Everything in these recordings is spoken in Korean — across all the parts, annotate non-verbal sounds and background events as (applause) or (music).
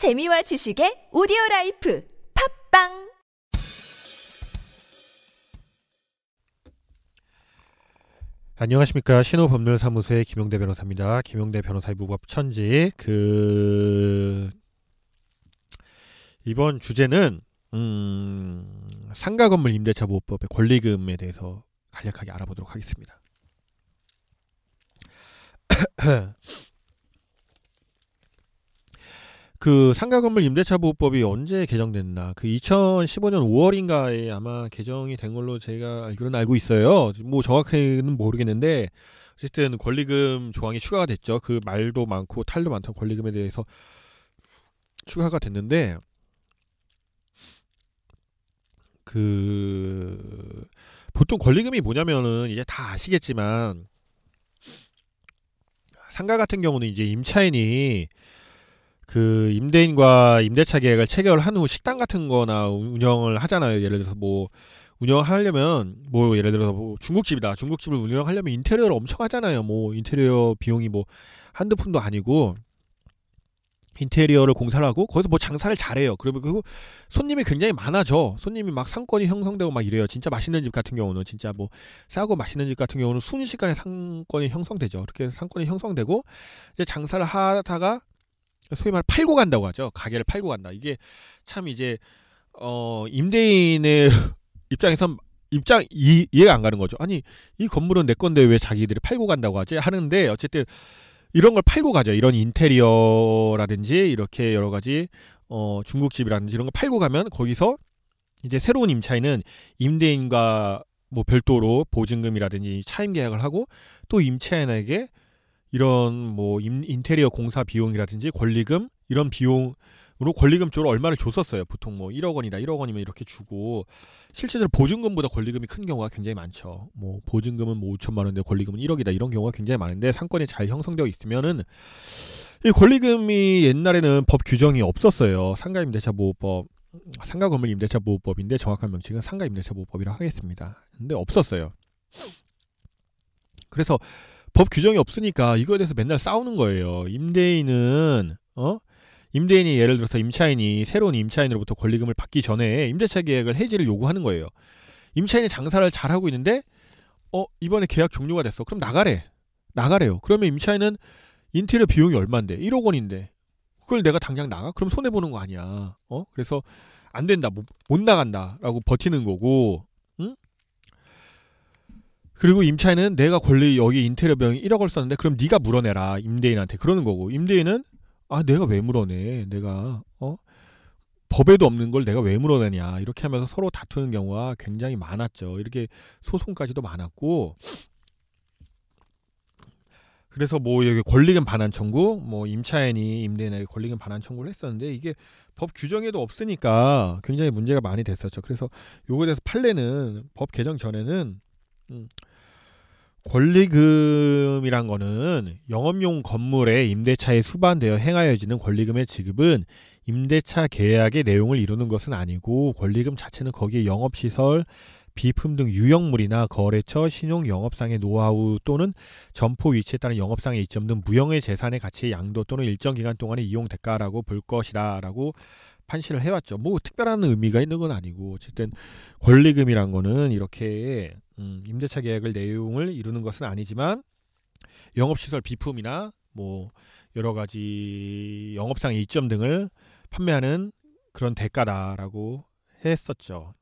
재미와 지식의 오디오 라이프 팟빵 안녕하십니까 신호법률사무소의 김용대 변호사입니다. 김용대 변호사의 무법 천지 그 이번 주제는 음, 상가 건물 임대차 보호법의 권리금에 대해서 간략하게 알아보도록 하겠습니다. (clears throat) 그 상가 건물 임대차 보호법이 언제 개정됐나? 그 2015년 5월인가에 아마 개정이 된 걸로 제가 알기로는 알고 있어요. 뭐 정확히는 모르겠는데 어쨌든 권리금 조항이 추가가 됐죠. 그 말도 많고 탈도 많던 권리금에 대해서 추가가 됐는데 그 보통 권리금이 뭐냐면은 이제 다 아시겠지만 상가 같은 경우는 이제 임차인이 그 임대인과 임대차 계약을 체결한 후 식당 같은 거나 운영을 하잖아요. 예를 들어서 뭐 운영하려면 뭐 예를 들어서 뭐 중국집이다. 중국집을 운영하려면 인테리어를 엄청 하잖아요. 뭐 인테리어 비용이 뭐 한두 푼도 아니고 인테리어를 공사를 하고 거기서 뭐 장사를 잘해요. 그러면 그 손님이 굉장히 많아져. 손님이 막 상권이 형성되고 막 이래요. 진짜 맛있는 집 같은 경우는 진짜 뭐 싸고 맛있는 집 같은 경우는 순식간에 상권이 형성되죠. 그렇게 상권이 형성되고 이제 장사를 하다가 소위 말 팔고 간다고 하죠. 가게를 팔고 간다. 이게 참 이제 어 임대인의 (laughs) 입장에선 입장 이, 이해가 안 가는 거죠. 아니 이 건물은 내 건데 왜 자기들이 팔고 간다고 하지? 하는데 어쨌든 이런 걸 팔고 가죠. 이런 인테리어라든지 이렇게 여러 가지 어 중국집이라든지 이런 거 팔고 가면 거기서 이제 새로운 임차인은 임대인과 뭐 별도로 보증금이라든지 차임 계약을 하고 또 임차인에게 이런 뭐 인테리어 공사 비용이라든지 권리금 이런 비용으로 권리금 쪽으로 얼마를 줬었어요. 보통 뭐 1억 원이다, 1억 원이면 이렇게 주고 실제로 보증금보다 권리금이 큰 경우가 굉장히 많죠. 뭐 보증금은 뭐 5천만 원인데 권리금은 1억이다 이런 경우가 굉장히 많은데 상권이 잘 형성되어 있으면은 이 권리금이 옛날에는 법 규정이 없었어요. 상가 임대차 보호법 상가 건물 임대차 보호법인데 정확한 명칭은 상가 임대차 보호법이라 하겠습니다. 근데 없었어요. 그래서 법 규정이 없으니까 이거에 대해서 맨날 싸우는 거예요. 임대인은 어? 임대인이 예를 들어서 임차인이 새로운 임차인으로부터 권리금을 받기 전에 임대차 계약을 해지를 요구하는 거예요. 임차인이 장사를 잘 하고 있는데 어 이번에 계약 종료가 됐어. 그럼 나가래. 나가래요. 그러면 임차인은 인테리어 비용이 얼마인데 1억 원인데 그걸 내가 당장 나가? 그럼 손해 보는 거 아니야. 어? 그래서 안 된다. 못, 못 나간다라고 버티는 거고 그리고 임차인은 내가 권리 여기 인테리어 비용이 1억을 썼는데 그럼 네가 물어내라 임대인한테. 그러는 거고. 임대인은 아 내가 왜 물어내? 내가 어? 법에도 없는 걸 내가 왜 물어내냐? 이렇게 하면서 서로 다투는 경우가 굉장히 많았죠. 이렇게 소송까지도 많았고. 그래서 뭐 여기 권리금 반환 청구 뭐 임차인이 임대인에게 권리금 반환 청구를 했었는데 이게 법 규정에도 없으니까 굉장히 문제가 많이 됐었죠. 그래서 요거에 대해서 판례는 법 개정 전에는 음, 권리금이란 거는 영업용 건물의 임대차에 수반되어 행하여지는 권리금의 지급은 임대차 계약의 내용을 이루는 것은 아니고 권리금 자체는 거기에 영업시설, 비품 등 유형물이나 거래처, 신용 영업상의 노하우 또는 점포 위치에 따른 영업상의 이점 등 무형의 재산의 가치의 양도 또는 일정 기간 동안의 이용 대가라고 볼 것이다라고 판시를 해왔죠. 뭐 특별한 의미가 있는 건 아니고 어쨌든 권리금이란 거는 이렇게 음, 임대차 계약을 내용을 이루는 것은 아니지만 영업시설 비품이나 뭐 여러 가지 영업상의 이점 등을 판매하는 그런 대가다라고 했었죠.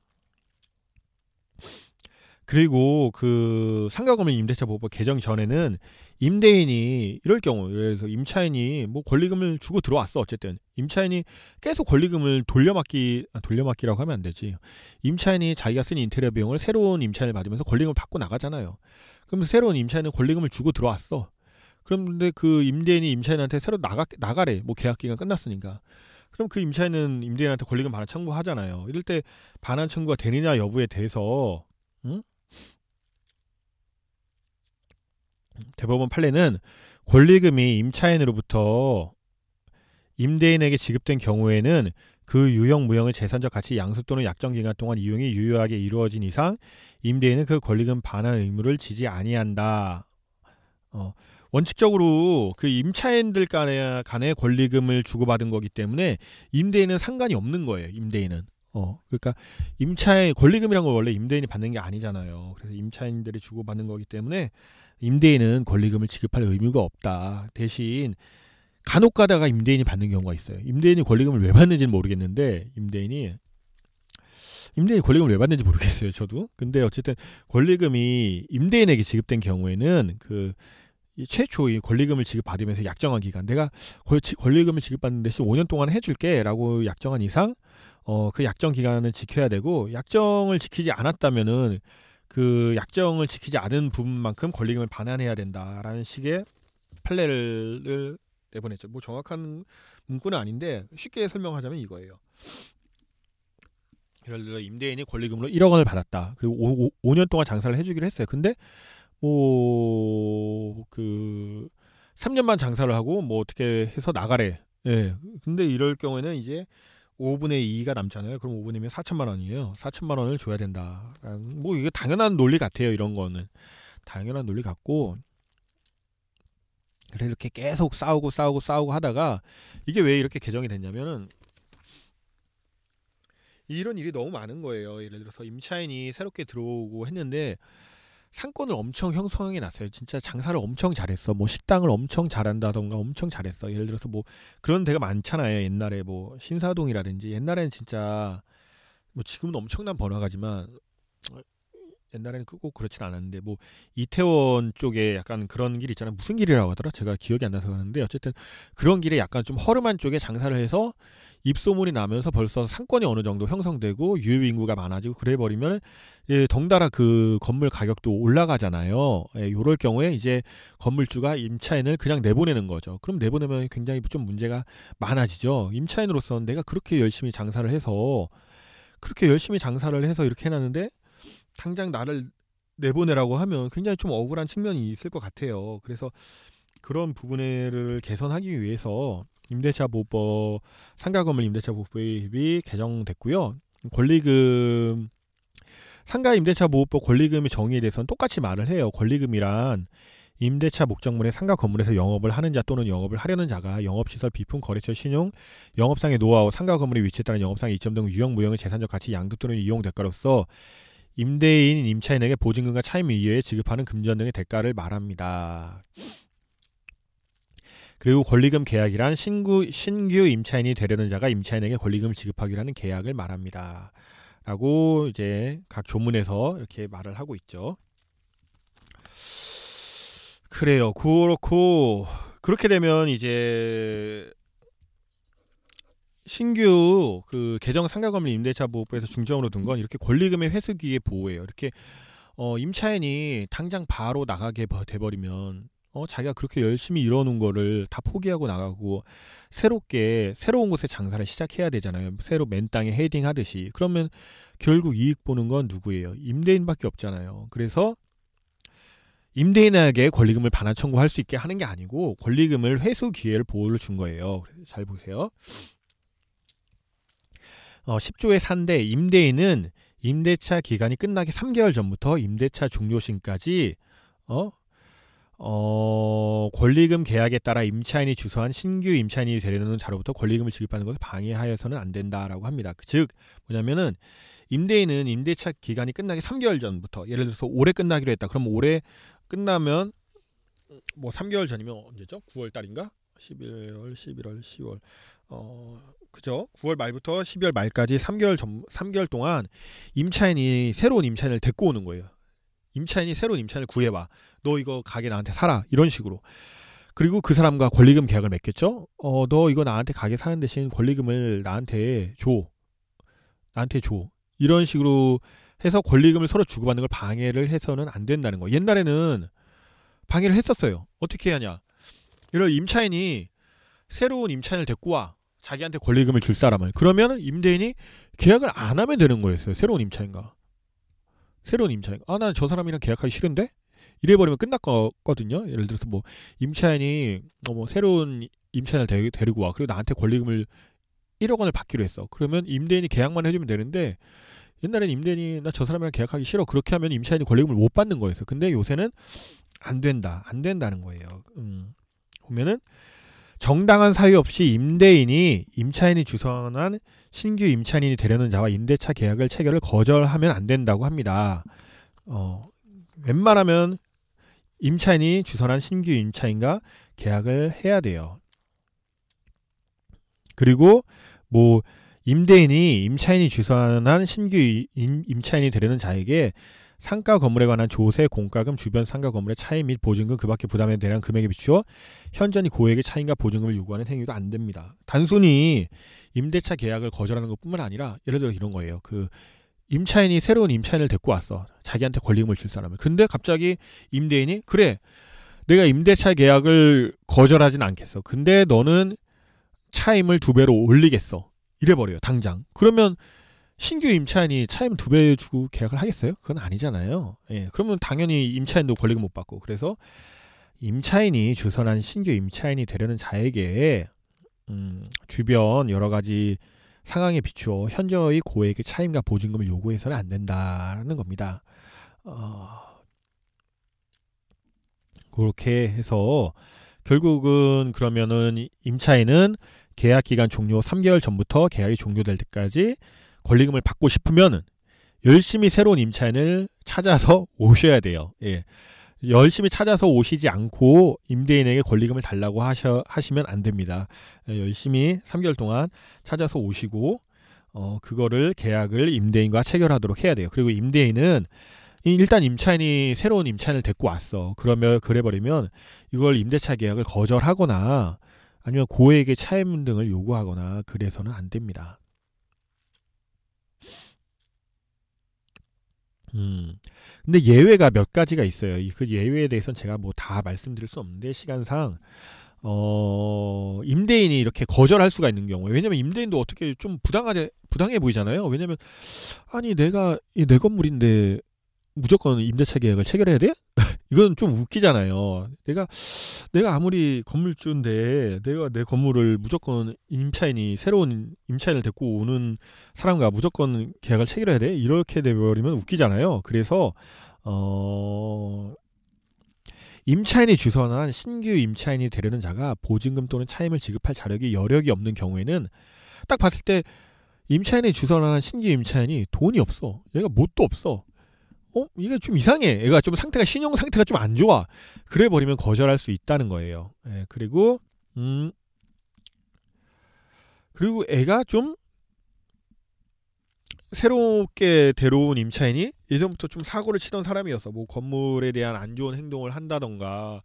그리고 그 상가건물 임대차 보호법 개정 전에는 임대인이 이럴 경우 들어서 임차인이 뭐 권리금을 주고 들어왔어 어쨌든. 임차인이 계속 권리금을 돌려막기 아, 돌려막기라고 하면 안 되지. 임차인이 자기가 쓴 인테리어 비용을 새로운 임차인을 받으면서 권리금을 받고 나가잖아요. 그럼 새로운 임차인은 권리금을 주고 들어왔어. 그런데 그 임대인이 임차인한테 새로 나가 나가래. 뭐 계약 기간 끝났으니까. 그럼 그 임차인은 임대인한테 권리금 반환 청구하잖아요. 이럴 때 반환 청구가 되느냐 여부에 대해서 응? 대법원 판례는 권리금이 임차인으로부터 임대인에게 지급된 경우에는 그 유형 무형의 재산적 가치 양수 또는 약정 기간 동안 이용이 유효하게 이루어진 이상 임대인은 그 권리금 반환 의무를 지지 아니한다. 어, 원칙적으로 그 임차인들 간의, 간의 권리금을 주고받은 거기 때문에 임대인은 상관이 없는 거예요. 임대인은. 어, 그러니까 임차인 권리금이란 건 원래 임대인이 받는 게 아니잖아요. 그래서 임차인들이 주고받는 거기 때문에 임대인은 권리금을 지급할 의무가 없다. 대신 간혹 가다가 임대인이 받는 경우가 있어요. 임대인이 권리금을 왜 받는지는 모르겠는데 임대인이 임대인이 권리금을 왜 받는지 모르겠어요. 저도. 근데 어쨌든 권리금이 임대인에게 지급된 경우에는 그 최초 이 권리금을 지급받으면서 약정한 기간 내가 권리금을 지급받는 대신 5년 동안 해줄게라고 약정한 이상 어 그 약정 기간은 지켜야 되고 약정을 지키지 않았다면은 그 약정을 지키지 않은 부분만큼 권리금을 반환해야 된다라는 식의 판례를 내보냈죠. 뭐 정확한 문구는 아닌데 쉽게 설명하자면 이거예요. 예를 들어 임대인이 권리금으로 1억 원을 받았다. 그리고 5, 5, 년 동안 장사를 해주기로 했어요. 근데 뭐 그 3년만 장사를 하고 뭐 어떻게 해서 나가래. 예. 근데 이럴 경우에는 이제 5분의 2가 남잖아요. 그럼 5분이면 4천만 원이에요. 4천만 원을 줘야 된다. 뭐 이게 당연한 논리 같아요. 이런 거는 당연한 논리 같고 그래 이렇게 계속 싸우고 싸우고 싸우고 하다가 이게 왜 이렇게 개정이 됐냐면은 이런 일이 너무 많은 거예요. 예를 들어서 임차인이 새롭게 들어오고 했는데 상권을 엄청 형성해 놨어요. 진짜 장사를 엄청 잘했어. 뭐 식당을 엄청 잘한다던가 엄청 잘했어. 예를 들어서 뭐 그런 데가 많잖아요. 옛날에 뭐 신사동이라든지 옛날에는 진짜 뭐 지금은 엄청난 번화가지만 옛날에는 꼭 그렇진 않았는데 뭐 이태원 쪽에 약간 그런 길 있잖아요. 무슨 길이라고 하더라? 제가 기억이 안 나서 그러는데 어쨌든 그런 길에 약간 좀 허름한 쪽에 장사를 해서 입소문이 나면서 벌써 상권이 어느 정도 형성되고 유입 인구가 많아지고 그래 버리면 예, 덩달아 그 건물 가격도 올라가잖아요. 예, 요럴 경우에 이제 건물주가 임차인을 그냥 내보내는 거죠. 그럼 내보내면 굉장히 좀 문제가 많아지죠. 임차인으로서는 내가 그렇게 열심히 장사를 해서 그렇게 열심히 장사를 해서 이렇게 해놨는데 당장 나를 내보내라고 하면 굉장히 좀 억울한 측면이 있을 것 같아요. 그래서 그런 부분을 개선하기 위해서 임대차 보호법 상가 건물 임대차 보호법이 개정됐고요. 권리금 상가 임대차 보호법 권리금의 정의에 대해서는 똑같이 말을 해요. 권리금이란 임대차 목적물의 상가 건물에서 영업을 하는 자 또는 영업을 하려는 자가 영업시설 비품 거래처 신용 영업상의 노하우 상가 건물의 위치에 따른 영업상의 이점 등 유형 무형의 재산적 가치 양도 또는 이용 대가로서 임대인 임차인에게 보증금과 차임 이외에 지급하는 금전 등의 대가를 말합니다. 그리고 권리금 계약이란 신구, 신규 임차인이 되려는 자가 임차인에게 권리금을 지급하기로 하는 계약을 말합니다. 라고 이제 각 조문에서 이렇게 말을 하고 있죠. 그래요. 그렇고, 그렇게 되면 이제 신규 그 개정 상가건물 임대차 보호법에서 중점으로 둔 건 이렇게 권리금의 회수기의 보호예요. 이렇게 어 임차인이 당장 바로 나가게 돼버리면 어 자기가 그렇게 열심히 일어놓은 거를 다 포기하고 나가고 새롭게 새로운 곳에 장사를 시작해야 되잖아요. 새로 맨 땅에 헤딩 하듯이 그러면 결국 이익 보는 건 누구예요? 임대인밖에 없잖아요. 그래서 임대인에게 권리금을 반환 청구할 수 있게 하는 게 아니고 권리금을 회수 기회를 보호를 준 거예요. 잘 보세요. 어, 10조의 산대 임대인은 임대차 기간이 끝나기 3개월 전부터 임대차 종료신까지 어, 어, 권리금 계약에 따라 임차인이 주소한 신규 임차인이 되려는 자로부터 권리금을 지급하는 것을 방해하여서는 안 된다라고 합니다. 즉 뭐냐면은 임대인은 임대차 기간이 끝나기 3개월 전부터 예를 들어서 올해 끝나기로 했다. 그럼 올해 끝나면 뭐 3개월 전이면 언제죠? 9월 달인가? 11월, 11월, 10월. 어, 그죠? 9월 말부터 12월 말까지 3개월 전 3개월 동안 임차인이 새로운 임차인을 데리고 오는 거예요. 임차인이 새로운 임차인을 구해봐. 너 이거 가게 나한테 사라. 이런 식으로. 그리고 그 사람과 권리금 계약을 맺겠죠? 어, 너 이거 나한테 가게 사는 대신 권리금을 나한테 줘. 나한테 줘. 이런 식으로 해서 권리금을 서로 주고받는 걸 방해를 해서는 안 된다는 거. 옛날에는 방해를 했었어요. 어떻게 하냐? 이런 임차인이 새로운 임차인을 데리고 와. 자기한테 권리금을 줄 사람을 그러면 임대인이 계약을 안 하면 되는 거였어요. 새로운 임차인가. 새로운 임차인. 아, 난 저 사람이랑 계약하기 싫은데? 이래버리면 끝났거든요. 예를 들어서 뭐 임차인이 어, 뭐 새로운 임차인을 데, 데리고 와. 그리고 나한테 권리금을 1억 원을 받기로 했어. 그러면 임대인이 계약만 해주면 되는데 옛날엔 임대인이 나 저 사람이랑 계약하기 싫어. 그렇게 하면 임차인이 권리금을 못 받는 거였어. 근데 요새는 안 된다. 안 된다는 거예요. 음. 보면은 정당한 사유 없이 임대인이 임차인이 주선한 신규 임차인이 되려는 자와 임대차 계약을 체결을 거절하면 안 된다고 합니다. 어, 웬만하면 임차인이 주선한 신규 임차인과 계약을 해야 돼요. 그리고 뭐 임대인이 임차인이 주선한 신규 임, 임차인이 되려는 자에게 상가 건물에 관한 조세, 공과금, 주변 상가 건물의 차이 및 보증금 그밖에 부담에 대한 금액에 비추어 현저히 고액의 차인과 보증금을 요구하는 행위도 안 됩니다. 단순히 임대차 계약을 거절하는 것뿐만 아니라 예를 들어 이런 거예요. 그 임차인이 새로운 임차인을 데리고 왔어. 자기한테 권리금을 줄 사람을. 근데 갑자기 임대인이 그래. 내가 임대차 계약을 거절하진 않겠어. 근데 너는 차임을 두 배로 올리겠어. 이래버려요. 당장. 그러면 신규 임차인이 차임 두 배 주고 계약을 하겠어요? 그건 아니잖아요. 예. 그러면 당연히 임차인도 권리금 못 받고. 그래서 임차인이 주선한 신규 임차인이 되려는 자에게 음, 주변 여러 가지 상황에 비추어 현저히 고액의 차임과 보증금을 요구해서는 안 된다는 겁니다. 어, 그렇게 해서 결국은 그러면은 임차인은 계약 기간 종료 3개월 전부터 계약이 종료될 때까지 권리금을 받고 싶으면 열심히 새로운 임차인을 찾아서 (laughs) 오셔야 돼요. 예. 열심히 찾아서 오시지 않고 임대인에게 권리금을 달라고 하셔, 하시면 안 됩니다. 예, 열심히 3개월 동안 찾아서 오시고, 어, 그거를 계약을 임대인과 체결하도록 해야 돼요. 그리고 임대인은 일단 임차인이 새로운 임차인을 데리고 왔어. 그러면 그래버리면 이걸 임대차 계약을 거절하거나 아니면 고액의 차임 등을 요구하거나 그래서는 안 됩니다. 음. 근데 예외가 몇 가지가 있어요. 그 예외에 대해서는 제가 뭐 다 말씀드릴 수 없는데 시간상 어 임대인이 이렇게 거절할 수가 있는 경우에 왜냐면 임대인도 어떻게 좀 부당하게 부당해 보이잖아요. 왜냐면 아니 내가 이 내 건물인데 무조건 임대차 계약을 체결해야 돼? (laughs) 이건 좀 웃기잖아요. 내가 내가 아무리 건물주인데 내가 내 건물을 무조건 임차인이 새로운 임차인을 데리고 오는 사람과 무조건 계약을 체결해야 돼? 이렇게 되버리면 웃기잖아요. 그래서 어 임차인이 주선한 신규 임차인이 되려는 자가 보증금 또는 차임을 지급할 자력이 여력이 없는 경우에는 딱 봤을 때 임차인이 주선한 신규 임차인이 돈이 없어. 얘가 뭣도 없어. 어 이게 좀 이상해. 애가 좀 상태가 신용 상태가 좀 안 좋아. 그래 버리면 거절할 수 있다는 거예요. 예, 그리고 음 그리고 애가 좀 새롭게 데려온 임차인이 예전부터 좀 사고를 치던 사람이었어. 뭐 건물에 대한 안 좋은 행동을 한다던가,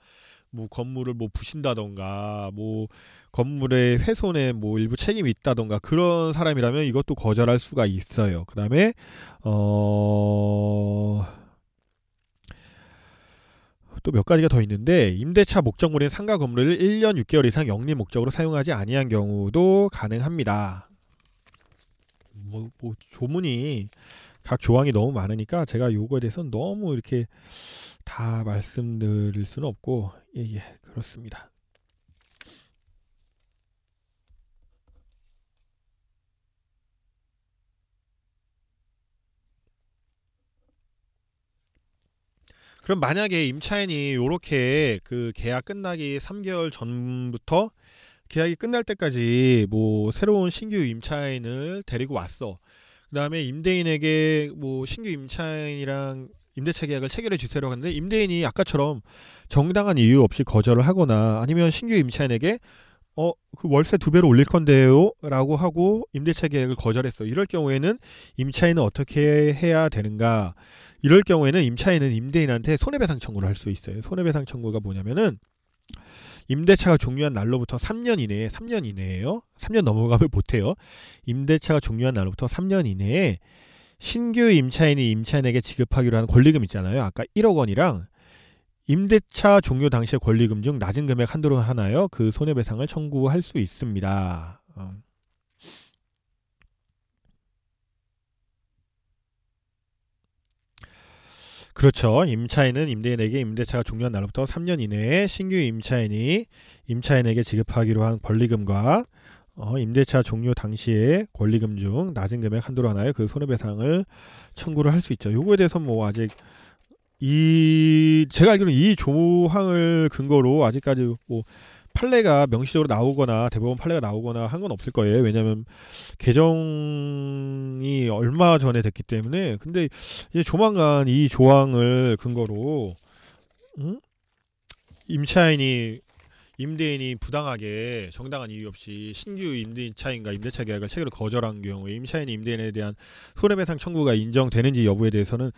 뭐 건물을 뭐 부신다던가, 뭐 건물의 훼손에 뭐 일부 책임이 있다던가 그런 사람이라면 이것도 거절할 수가 있어요. 그 다음에 어. 또 몇 가지가 더 있는데 임대차 목적물인 상가 건물을 1년 6개월 이상 영리 목적으로 사용하지 아니한 경우도 가능합니다. 뭐, 뭐 조문이 각 조항이 너무 많으니까 제가 요거에 대해서는 너무 이렇게 다 말씀드릴 수는 없고 예, 예 그렇습니다. 그럼 만약에 임차인이 요렇게 그 계약 끝나기 3개월 전부터 계약이 끝날 때까지 뭐 새로운 신규 임차인을 데리고 왔어. 그다음에 임대인에게 뭐 신규 임차인이랑 임대차 계약을 체결해 주세요라고 하는데 임대인이 아까처럼 정당한 이유 없이 거절을 하거나 아니면 신규 임차인에게 어, 그 월세 두 배로 올릴 건데요? 라고 하고 임대차 계약을 거절했어. 이럴 경우에는 임차인은 어떻게 해야 되는가? 이럴 경우에는 임차인은 임대인한테 손해배상 청구를 할 수 있어요. 손해배상 청구가 뭐냐면은 임대차가 종료한 날로부터 3년 이내에 3년 이내에요. 3년 넘어가면 (laughs) 못해요. 임대차가 종료한 날로부터 3년 이내에 신규 임차인이 임차인에게 지급하기로 한 권리금 있잖아요. 아까 1억 원이랑 임대차 종료 당시의 권리금 중 낮은 금액 한도로 하나요. 그 손해배상을 청구할 수 있습니다. 어. 그렇죠. 임차인은 임대인에게 임대차가 종료한 날로부터 3년 이내에 신규 임차인이 임차인에게 지급하기로 한 권리금과 어, 임대차 종료 당시에 권리금 중 낮은 금액 한도로 하나의 그 손해배상을 청구를 할 수 있죠. 요거에 대해서 뭐 아직 이 제가 알기로는 이 조항을 근거로 아직까지 뭐 판례가 명시적으로 나오거나 대법원 판례가 나오거나 한 건 없을 거예요. 왜냐하면 개정이 얼마 전에 됐기 때문에 근데 이제 조만간 이 조항을 근거로 음? 임차인이 임대인이 부당하게 정당한 이유 없이 신규 임대차인과 임대차 계약을 체결을 거절한 경우에 임차인 임대인에 대한 손해배상 청구가 인정되는지 여부에 대해서는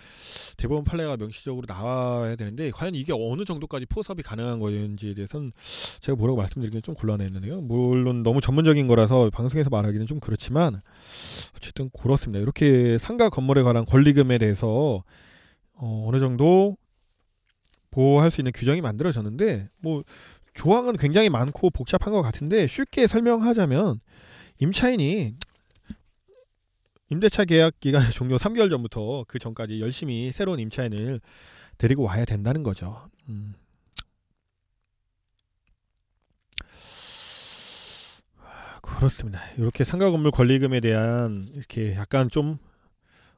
대법원 판례가 명시적으로 나와야 되는데 과연 이게 어느 정도까지 포섭이 가능한 건지에 대해서는 제가 뭐라고 말씀드리기는 좀 곤란했는데요. 물론 너무 전문적인 거라서 방송에서 말하기는 좀 그렇지만 어쨌든 그렇습니다. 이렇게 상가 건물에 관한 권리금에 대해서 어, 어느 정도 보호할 수 있는 규정이 만들어졌는데 뭐 조항은 굉장히 많고 복잡한 것 같은데 쉽게 설명하자면 임차인이 임대차 계약 기간 (laughs) 종료 3개월 전부터 그 전까지 열심히 새로운 임차인을 데리고 와야 된다는 거죠. 음. 그렇습니다. 이렇게 상가 건물 권리금에 대한 이렇게 약간 좀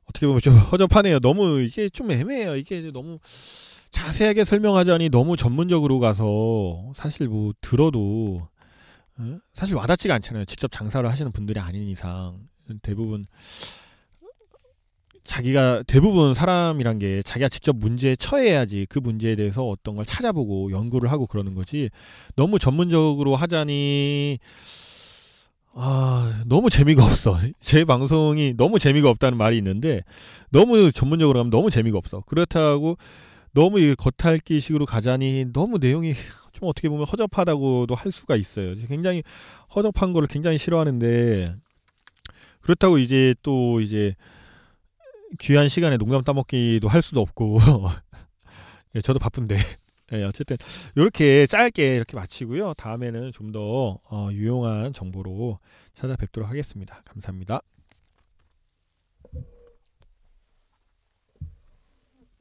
어떻게 보면 좀 (laughs) 허접하네요. 너무 이게 좀 애매해요. 이게 너무 자세하게 설명하자니 너무 전문적으로 가서 사실 뭐 들어도 어? 사실 와닿지가 않잖아요. 직접 장사를 하시는 분들이 아닌 이상 대부분 자기가 대부분 사람이란 게 자기가 직접 문제에 처해야지 그 문제에 대해서 어떤 걸 찾아보고 연구를 하고 그러는 거지 너무 전문적으로 하자니 아 너무 재미가 없어 (laughs) 제 방송이 너무 재미가 없다는 말이 있는데 너무 전문적으로 하면 너무 재미가 없어 그렇다고 너무 이 겉핥기 식으로 가자니 너무 내용이 좀 어떻게 보면 허접하다고도 할 수가 있어요. 굉장히 허접한 거를 굉장히 싫어하는데 그렇다고 이제 또 이제 귀한 시간에 농담 따먹기도 할 수도 없고 (laughs) 예, 저도 바쁜데 (laughs) 예, 어쨌든 이렇게 짧게 이렇게 마치고요. 다음에는 좀더 어, 유용한 정보로 찾아뵙도록 하겠습니다. 감사합니다.